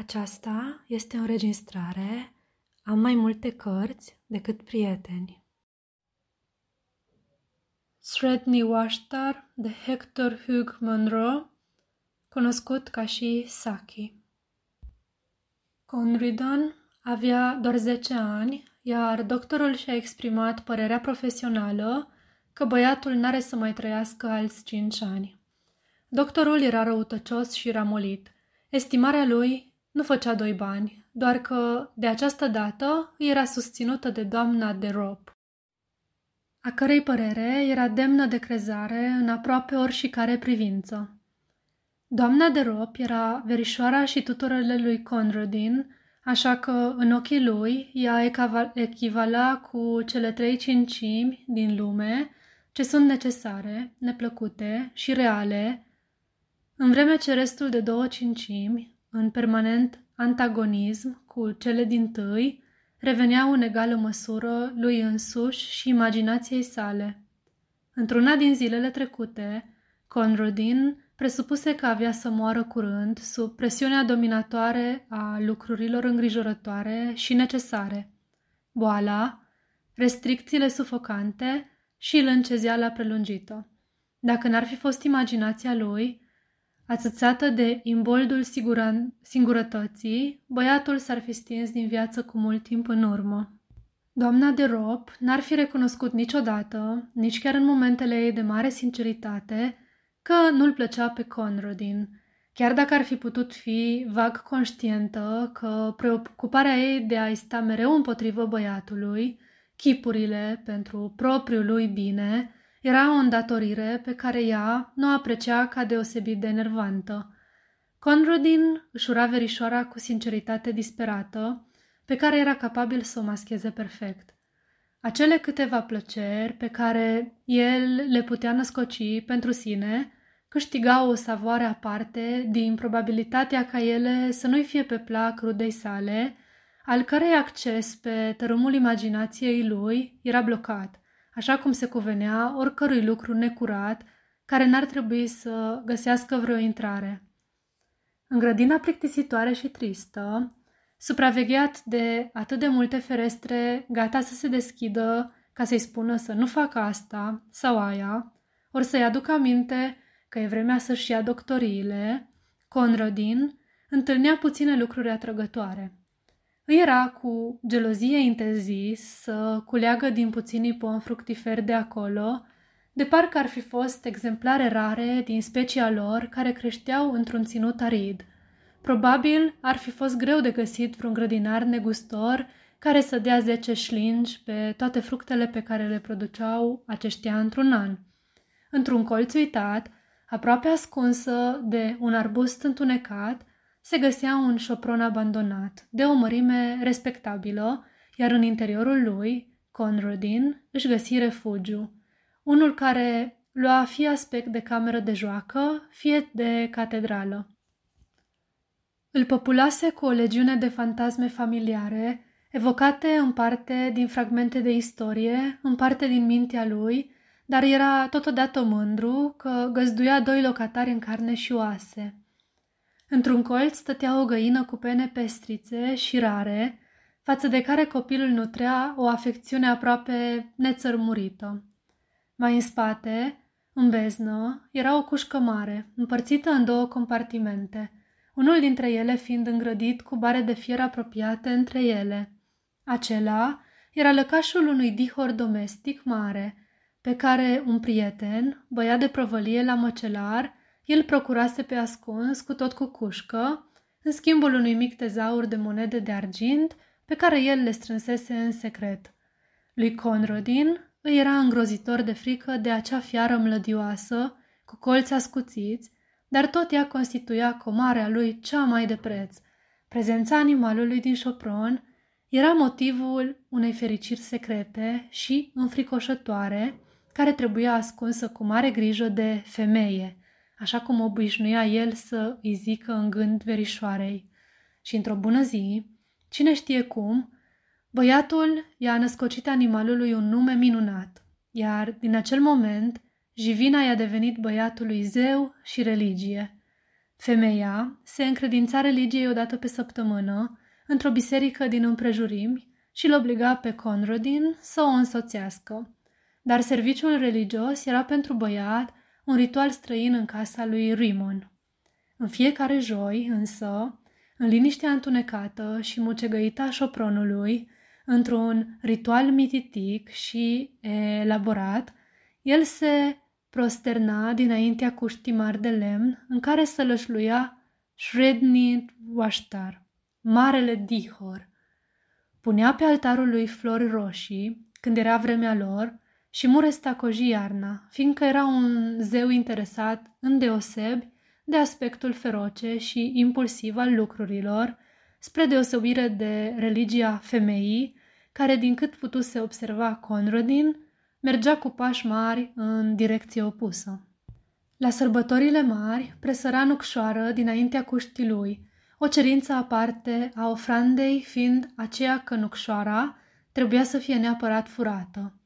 Aceasta este o înregistrare. Am mai multe cărți decât prieteni. Sredni Washtar de Hector Hugh Monroe, cunoscut ca și Saki. Conridon avea doar 10 ani, iar doctorul și-a exprimat părerea profesională că băiatul n-are să mai trăiască alți 5 ani. Doctorul era răutăcios și ramolit. Estimarea lui nu făcea doi bani, doar că, de această dată, era susținută de doamna de Rob, a cărei părere era demnă de crezare în aproape oricare privință. Doamna de Rop era verișoara și tutorele lui Conradin, așa că, în ochii lui, ea echivala cu cele trei cincimi din lume ce sunt necesare, neplăcute și reale, în vreme ce restul de două cincimi în permanent antagonism cu cele din tâi, reveneau în egală măsură lui însuși și imaginației sale. Într-una din zilele trecute, Conradin presupuse că avea să moară curând sub presiunea dominatoare a lucrurilor îngrijorătoare și necesare. Boala, restricțiile sufocante și lâncezeala prelungită. Dacă n-ar fi fost imaginația lui, Ațățată de imboldul siguran- singurătății, băiatul s-ar fi stins din viață cu mult timp în urmă. Doamna de Rop n-ar fi recunoscut niciodată, nici chiar în momentele ei de mare sinceritate, că nu-l plăcea pe Conradin, chiar dacă ar fi putut fi vag conștientă că preocuparea ei de a-i sta mereu împotrivă băiatului, chipurile pentru propriul lui bine, era o îndatorire pe care ea nu aprecia ca deosebit de enervantă. Conradin își ura verișoara cu sinceritate disperată, pe care era capabil să o mascheze perfect. Acele câteva plăceri pe care el le putea născoci pentru sine câștigau o savoare aparte din probabilitatea ca ele să nu-i fie pe plac rudei sale, al cărei acces pe tărâmul imaginației lui era blocat așa cum se cuvenea oricărui lucru necurat care n-ar trebui să găsească vreo intrare. În grădina plictisitoare și tristă, supravegheat de atât de multe ferestre gata să se deschidă ca să-i spună să nu facă asta sau aia, ori să-i aducă aminte că e vremea să-și ia doctoriile, Conradin întâlnea puține lucruri atrăgătoare. Îi era cu gelozie interzis să culeagă din puținii pom fructiferi de acolo, de parcă ar fi fost exemplare rare din specia lor care creșteau într-un ținut arid. Probabil ar fi fost greu de găsit vreun grădinar negustor care să dea zece șlingi pe toate fructele pe care le produceau aceștia într-un an. Într-un colț uitat, aproape ascunsă de un arbust întunecat, se găsea un șopron abandonat, de o mărime respectabilă, iar în interiorul lui, Conradin își găsi refugiu, unul care lua fie aspect de cameră de joacă, fie de catedrală. Îl populase cu o legiune de fantasme familiare, evocate în parte din fragmente de istorie, în parte din mintea lui, dar era totodată mândru că găzduia doi locatari în carne și oase – Într-un colț stătea o găină cu pene pestrițe și rare, față de care copilul nutrea o afecțiune aproape nețărmurită. Mai în spate, în beznă, era o cușcă mare, împărțită în două compartimente, unul dintre ele fiind îngrădit cu bare de fier apropiate între ele. Acela era lăcașul unui dihor domestic mare, pe care un prieten, băiat de provălie la măcelar, el procurase pe ascuns, cu tot cu cușcă, în schimbul unui mic tezaur de monede de argint pe care el le strânsese în secret. Lui Conradin îi era îngrozitor de frică de acea fiară mlădioasă, cu colți ascuțiți, dar tot ea constituia comarea lui cea mai de preț. Prezența animalului din șopron era motivul unei fericiri secrete și înfricoșătoare, care trebuia ascunsă cu mare grijă de femeie – așa cum obișnuia el să îi zică în gând verișoarei. Și într-o bună zi, cine știe cum, băiatul i-a născocit animalului un nume minunat, iar din acel moment, Jivina i-a devenit băiatului zeu și religie. Femeia se încredința religiei odată pe săptămână într-o biserică din împrejurimi și îl obliga pe Conradin să o însoțească. Dar serviciul religios era pentru băiat un ritual străin în casa lui Rimon. În fiecare joi, însă, în liniștea întunecată și mucegăită a șopronului, într-un ritual mititic și elaborat, el se prosterna dinaintea cuștii mari de lemn în care se lășluia Shredni Washtar, marele dihor. Punea pe altarul lui flori roșii, când era vremea lor, și mure stacoji iarna, fiindcă era un zeu interesat îndeosebi de aspectul feroce și impulsiv al lucrurilor, spre deosebire de religia femeii, care, din cât putuse observa Conradin, mergea cu pași mari în direcție opusă. La sărbătorile mari, presăra nucșoară dinaintea cuștii lui, o cerință aparte a ofrandei fiind aceea că nucșoara trebuia să fie neapărat furată.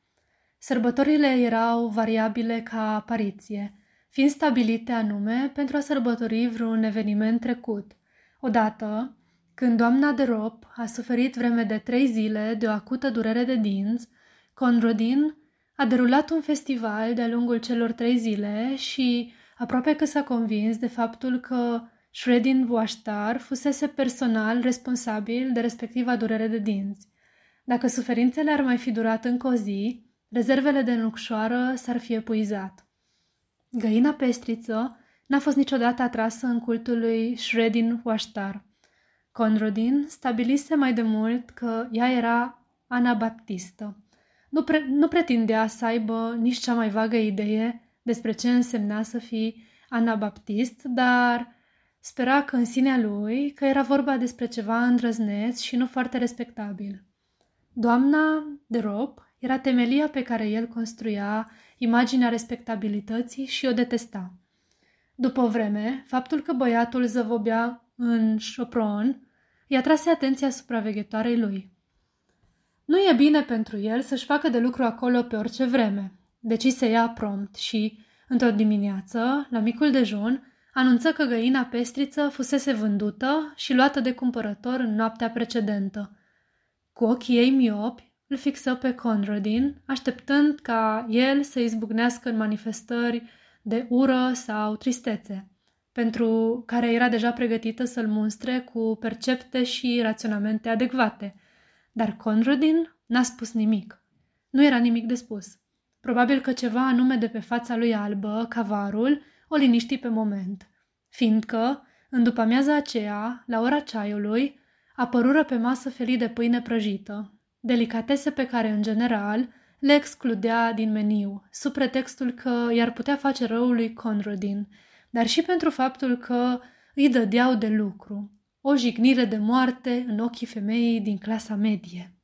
Sărbătorile erau variabile ca apariție, fiind stabilite anume pentru a sărbători vreun eveniment trecut. Odată, când doamna de Rop a suferit vreme de trei zile de o acută durere de dinți, Conrodin a derulat un festival de-a lungul celor trei zile și aproape că s-a convins de faptul că Shredin Voaștar fusese personal responsabil de respectiva durere de dinți. Dacă suferințele ar mai fi durat încă o zi, rezervele de nucșoară s-ar fi epuizat. Găina pestriță n-a fost niciodată atrasă în cultul lui Shredin Voaștar. Conrodin stabilise mai de mult că ea era anabaptistă. Nu, pre- nu pretindea să aibă nici cea mai vagă idee despre ce însemna să fii anabaptist, dar spera că în sinea lui că era vorba despre ceva îndrăzneț și nu foarte respectabil. Doamna de Rop era temelia pe care el construia imaginea respectabilității și o detesta. După o vreme, faptul că băiatul zăvobea în șopron i-a trase atenția supraveghetoarei lui. Nu e bine pentru el să-și facă de lucru acolo pe orice vreme, deci se ia prompt și, într-o dimineață, la micul dejun, anunță că găina pestriță fusese vândută și luată de cumpărător în noaptea precedentă. Cu ochii ei miopi, îl fixă pe Conradin, așteptând ca el să izbucnească în manifestări de ură sau tristețe, pentru care era deja pregătită să-l munstre cu percepte și raționamente adecvate – dar Conradin n-a spus nimic. Nu era nimic de spus. Probabil că ceva anume de pe fața lui albă, cavarul, o liniști pe moment. Fiindcă, în după amiaza aceea, la ora ceaiului, apărură pe masă felii de pâine prăjită, delicatese pe care, în general, le excludea din meniu, sub pretextul că i-ar putea face rău lui Conradin, dar și pentru faptul că îi dădeau de lucru o jignire de moarte în ochii femeii din clasa medie.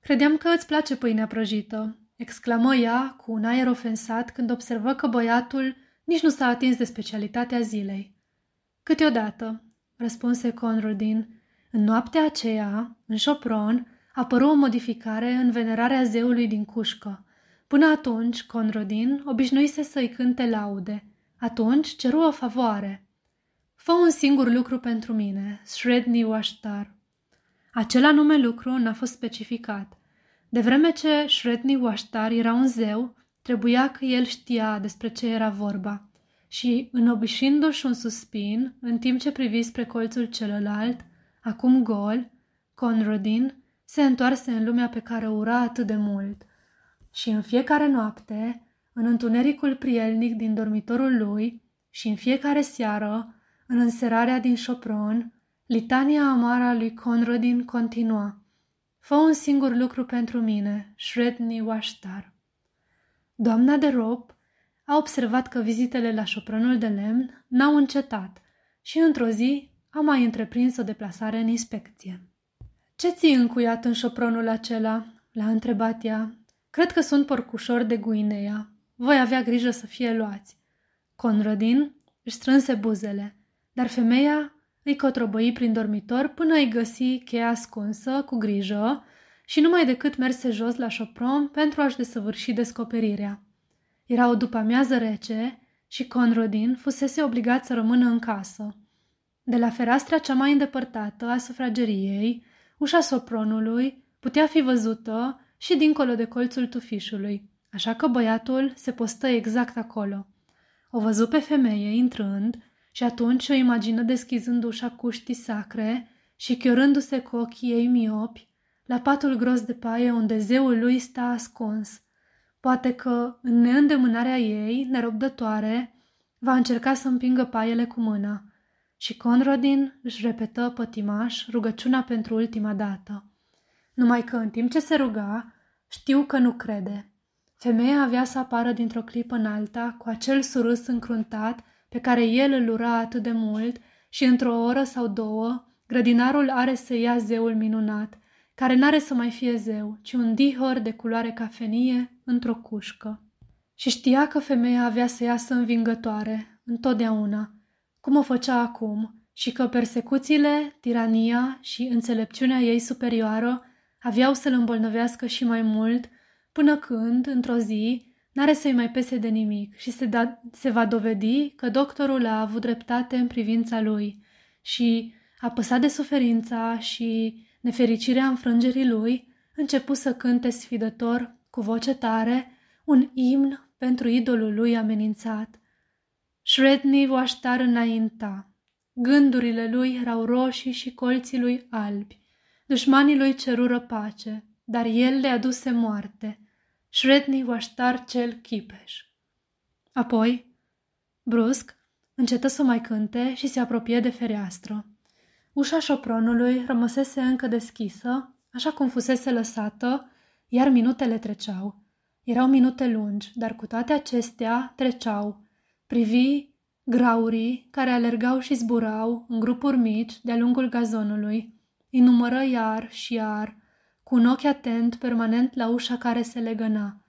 Credeam că îți place pâinea prăjită, exclamă ea cu un aer ofensat când observă că băiatul nici nu s-a atins de specialitatea zilei. Câteodată, răspunse Conradin, în noaptea aceea, în șopron, apăru o modificare în venerarea zeului din cușcă. Până atunci, Conradin obișnuise să-i cânte laude. Atunci ceru o favoare – Fă un singur lucru pentru mine, Shredni Washtar. Acel anume lucru n-a fost specificat. De vreme ce Shredni Washtar era un zeu, trebuia că el știa despre ce era vorba. Și, înobișindu-și un suspin, în timp ce privi spre colțul celălalt, acum gol, Conradin se întoarse în lumea pe care o ura atât de mult. Și în fiecare noapte, în întunericul prielnic din dormitorul lui și în fiecare seară, în înserarea din șopron, litania amară a lui Conradin continua. Fă un singur lucru pentru mine, Shredni Washtar. Doamna de Rop a observat că vizitele la șopronul de lemn n-au încetat și într-o zi a mai întreprins o deplasare în inspecție. Ce ții încuiat în șopronul acela?" l-a întrebat ea. Cred că sunt porcușori de Guinea. Voi avea grijă să fie luați." Conradin își strânse buzele dar femeia îi cotrobăi prin dormitor până îi găsi cheia ascunsă cu grijă și numai decât merse jos la șopron pentru a-și desăvârși descoperirea. Era o după-amiază rece și Conrodin fusese obligat să rămână în casă. De la fereastra cea mai îndepărtată a sufrageriei, ușa sopronului putea fi văzută și dincolo de colțul tufișului, așa că băiatul se postă exact acolo. O văzu pe femeie intrând și atunci o imagină deschizând ușa cuștii sacre și chiorându-se cu ochii ei miopi la patul gros de paie unde zeul lui sta ascuns. Poate că, în neîndemânarea ei, nerăbdătoare, va încerca să împingă paiele cu mâna. Și Conradin își repetă pătimaș rugăciunea pentru ultima dată. Numai că în timp ce se ruga, știu că nu crede. Femeia avea să apară dintr-o clipă în alta cu acel surâs încruntat pe care el îl ura atât de mult și într-o oră sau două grădinarul are să ia zeul minunat, care n-are să mai fie zeu, ci un dihor de culoare cafenie într-o cușcă. Și știa că femeia avea să iasă învingătoare, întotdeauna, cum o făcea acum, și că persecuțiile, tirania și înțelepciunea ei superioară aveau să-l îmbolnăvească și mai mult, până când, într-o zi, n-are să-i mai pese de nimic și se, da, se va dovedi că doctorul a avut dreptate în privința lui și, apăsat de suferința și nefericirea înfrângerii lui, începu să cânte sfidător, cu voce tare, un imn pentru idolul lui amenințat. Shredni voaștar înainta. Gândurile lui erau roșii și colții lui albi. Dușmanii lui cerură pace, dar el le aduse moarte. Shredni voaștar cel chipeș. Apoi, brusc, încetă să mai cânte și se apropie de fereastră. Ușa șopronului rămăsese încă deschisă, așa cum fusese lăsată, iar minutele treceau. Erau minute lungi, dar cu toate acestea treceau. Privi graurii care alergau și zburau în grupuri mici de-a lungul gazonului. Îi numără iar și iar, cu un ochi atent permanent la ușa care se legăna.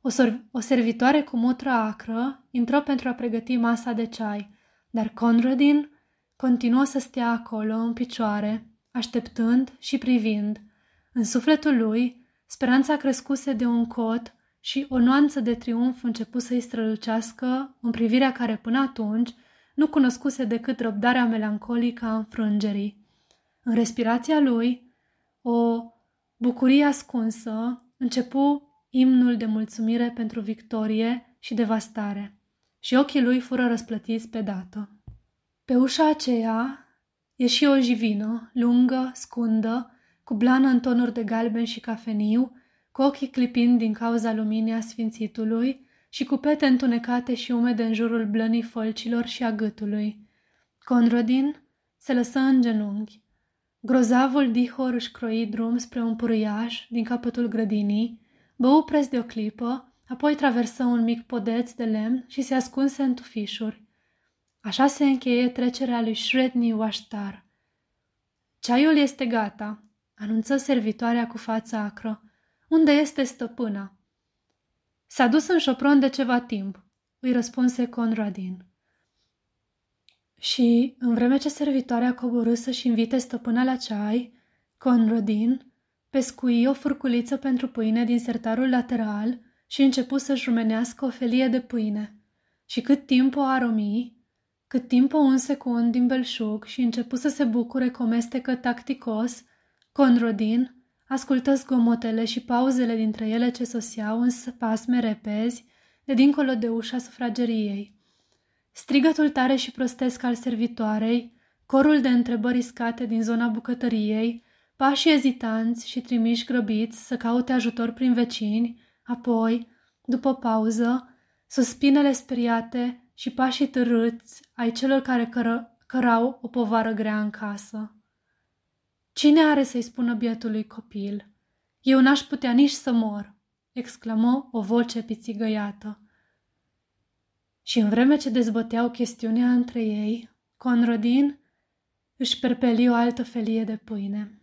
O, o servitoare cu mutră acră intră pentru a pregăti masa de ceai, dar Conradin continuă să stea acolo, în picioare, așteptând și privind. În sufletul lui, speranța crescuse de un cot și o nuanță de triumf început să-i strălucească în privirea care până atunci nu cunoscuse decât răbdarea melancolică a înfrângerii. În respirația lui, o bucurie ascunsă începu imnul de mulțumire pentru victorie și devastare și ochii lui fură răsplătiți pe dată. Pe ușa aceea ieși o jivină, lungă, scundă, cu blană în tonuri de galben și cafeniu, cu ochii clipind din cauza luminii a sfințitului și cu pete întunecate și umede în jurul blănii fălcilor și a gâtului. Conrodin se lăsă în genunchi. Grozavul dihor își croi drum spre un puriaș din capătul grădinii, bău preț de o clipă, apoi traversă un mic podeț de lemn și se ascunse în tufișuri. Așa se încheie trecerea lui Shredni Washtar. Ceaiul este gata, anunță servitoarea cu fața acră. Unde este stăpâna? S-a dus în șopron de ceva timp, îi răspunse Conradin. Și, în vreme ce servitoarea coborâ să-și invite stăpâna la ceai, Conradin pescui o furculiță pentru pâine din sertarul lateral și începu să-și rumenească o felie de pâine. Și cât timp o aromi, cât timp o unse cu un din belșug și începu să se bucure cu o mestecă tacticos, Conrodin ascultă zgomotele și pauzele dintre ele ce soseau în spasme repezi de dincolo de ușa sufrageriei. Strigătul tare și prostesc al servitoarei, corul de întrebări scate din zona bucătăriei, pașii ezitanți și trimiși grăbiți să caute ajutor prin vecini, apoi, după pauză, suspinele speriate și pașii târâți ai celor care cără, cărau o povară grea în casă. Cine are să-i spună bietului copil? Eu n-aș putea nici să mor, exclamă o voce pițigăiată. Și în vreme ce dezbăteau chestiunea între ei, Conrodin își perpeli o altă felie de pâine.